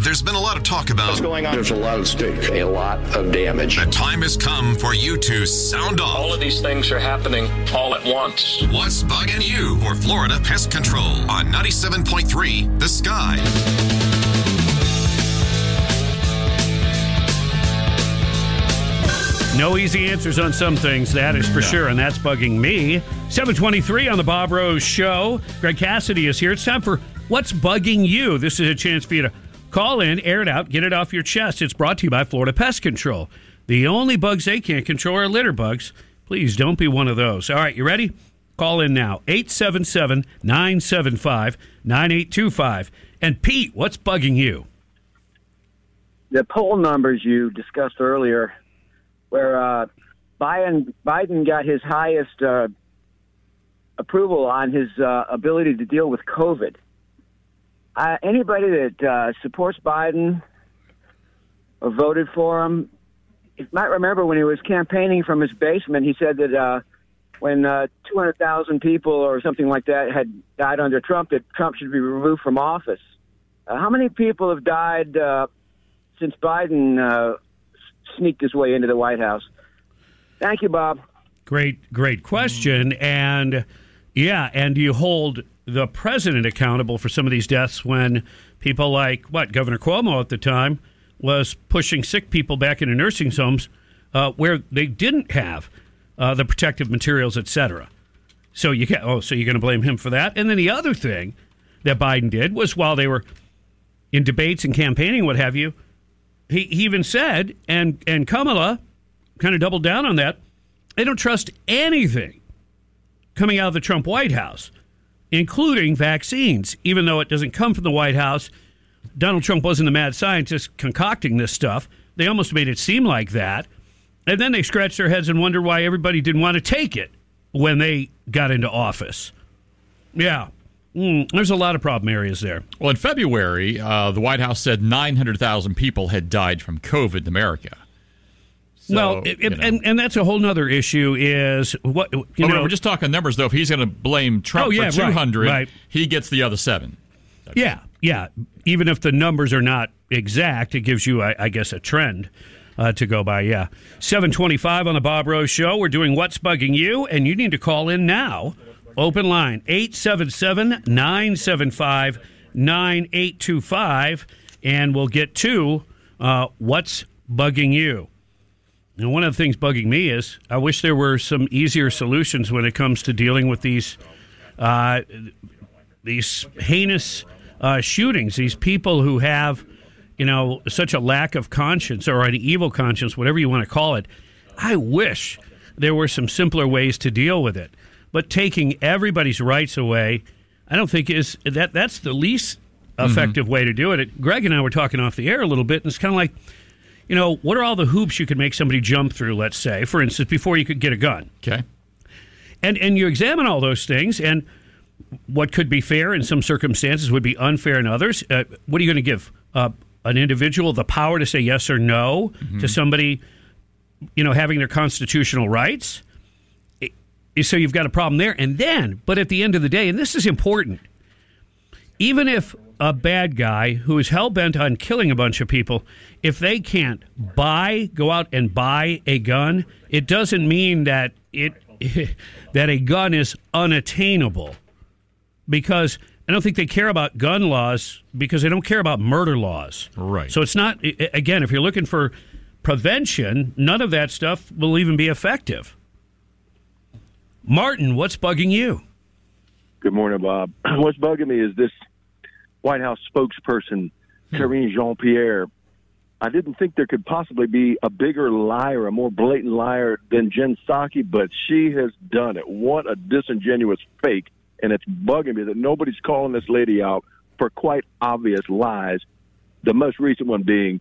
There's been a lot of talk about What's going on? There's a lot at stake, a lot of damage. the time has come for you to sound off. All of these things are happening all at once. What's bugging you for Florida Pest Control on 97.3 The Sky. No easy answers on some things, that is for sure, and that's bugging me. 723 on the Bob Rose Show. Greg Cassidy is here. It's time for What's Bugging You? This is a chance for you to call in, air it out, get it off your chest. It's brought to you by Florida Pest Control. The only bugs they can't control are litter bugs. Please don't be one of those. All right, you ready? Call in now. 877 975 9825. And Pete, what's bugging you? the poll numbers you discussed earlier, where uh, Biden Biden got his highest uh, approval on his uh, ability to deal with COVID. Anybody that uh, supports Biden or voted for him, you might remember when he was campaigning from his basement, he said that uh, when uh, 200,000 people or something like that had died under Trump, that Trump should be removed from office. Uh, how many people have died uh, since Biden uh, sneaked his way into the White House? Thank you, Bob. Great, great question. And yeah, and you hold the president accountable for some of these deaths when people like what Governor Cuomo at the time was pushing sick people back into nursing homes uh, where they didn't have uh, the protective materials, et cetera. So you can oh, so you're going to blame him for that? And then the other thing that Biden did was while they were in debates and campaigning, what have you, he, he even said, and and Kamala kind of doubled down on that. They don't trust anything coming out of the Trump White House, including vaccines, even though it doesn't come from the White House. Donald Trump wasn't the mad scientist concocting this stuff. They almost made it seem like that. And then they scratched their heads and wondered why everybody didn't want to take it when they got into office. Yeah. Mm, there's a lot of problem areas there. Well, in February, uh, the White House said 900,000 people had died from COVID in America. So, well, it, you it- know. and, and that's a whole other issue is what, you Well, know, we're just talking numbers, though. If he's going to blame Trump Oh, yeah, for 200, right. he gets the other seven. Yeah, yeah. Even if the numbers are not exact, it gives you, I, I guess, a trend uh, to go by. Yeah. 725 on the Bob Rose Show. We're doing What's Bugging You, and you need to call in now. Open line 877 975 9825, and we'll get to uh, What's Bugging You. And one of the things bugging me is I wish there were some easier solutions when it comes to dealing with these uh, these heinous uh, shootings. These people who have, you know, such a lack of conscience or an evil conscience, whatever you want to call it. I wish there were some simpler ways to deal with it. But taking everybody's rights away, I don't think is that that's the least effective way to do it. Greg and I were talking off the air a little bit, and it's kind of like you know, what are all the hoops you could make somebody jump through, let's say, for instance, before you could get a gun? Okay. And and you examine all those things and what could be fair in some circumstances would be unfair in others. Uh, what are you going to give uh, an individual the power to say yes or no to somebody, you know, having their constitutional rights? I- So you've got a problem there. And then, but at the end of the day, and this is important, even if a bad guy who is hell bent on killing a bunch of people, if they can't buy, go out and buy a gun, it doesn't mean that it that a gun is unattainable. Because I don't think they care about gun laws because they don't care about murder laws. Right. So it's not i- i- again, if you're looking for prevention, none of that stuff will even be effective. Martin, what's bugging you? Good morning, Bob. What's bugging me is this White House spokesperson, hmm. Karine Jean Pierre. I didn't think there could possibly be a bigger liar, a more blatant liar than Jen Psaki, but she has done it. What a disingenuous fake. And it's bugging me that nobody's calling this lady out for quite obvious lies. The most recent one being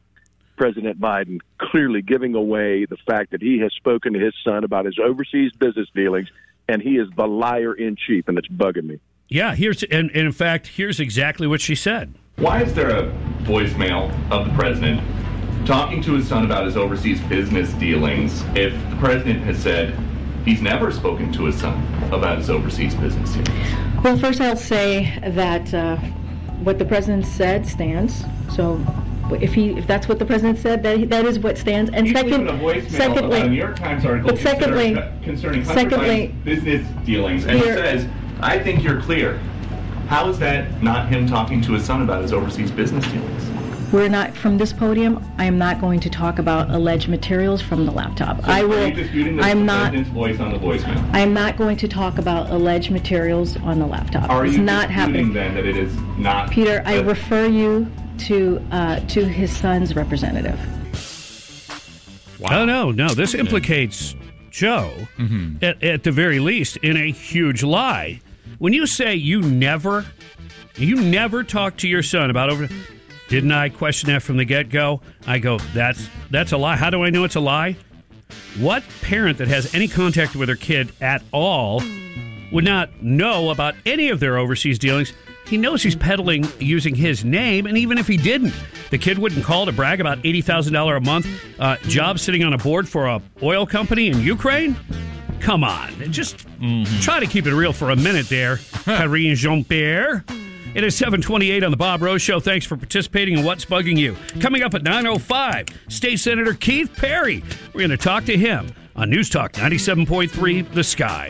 President Biden clearly giving away the fact that he has spoken to his son about his overseas business dealings, and he is the liar in chief, and it's bugging me. Yeah, here's and, and in fact, here's exactly what she said. Why is there a voicemail of the president talking to his son about his overseas business dealings if the president has said he's never spoken to his son about his overseas business dealings? Well, first I'll say that uh, what the president said stands. So if he if that's what the president said, that that is what stands. And second, put secondly, about a New York Times article but secondly, concerning, concerning secondly, business dealings, and Here- he says, "I think you're clear." How is that not him talking to his son about his overseas business dealings? we're not from this podium. I am not going to talk about alleged materials from the laptop. So I Are will. you disputing the I'm not. voice on the voicemail? I am not going to talk about alleged materials on the laptop. Are it's you not happening. then that it is not? Peter, I refer you to uh, to his son's representative. Wow. Oh no, no. This implicates Joe at, at the very least in a huge lie. When you say you never, you never talk to your son about over. Didn't I question that from the get go? I go, that's that's a lie. How do I know it's a lie? What parent that has any contact with their kid at all would not know about any of their overseas dealings? He knows he's peddling using his name, and even if he didn't, the kid wouldn't call to brag about eighty thousand dollar a month uh, job sitting on a board for a oil company in Ukraine. Come on, just mm-hmm. try to keep it real for a minute there, Karine Jean Pierre. It is 728 on the Bob Rose Show. Thanks for participating in What's Bugging You. Coming up at 905, State Senator Keith Perry. We're going to talk to him on News Talk 97.3 The Sky.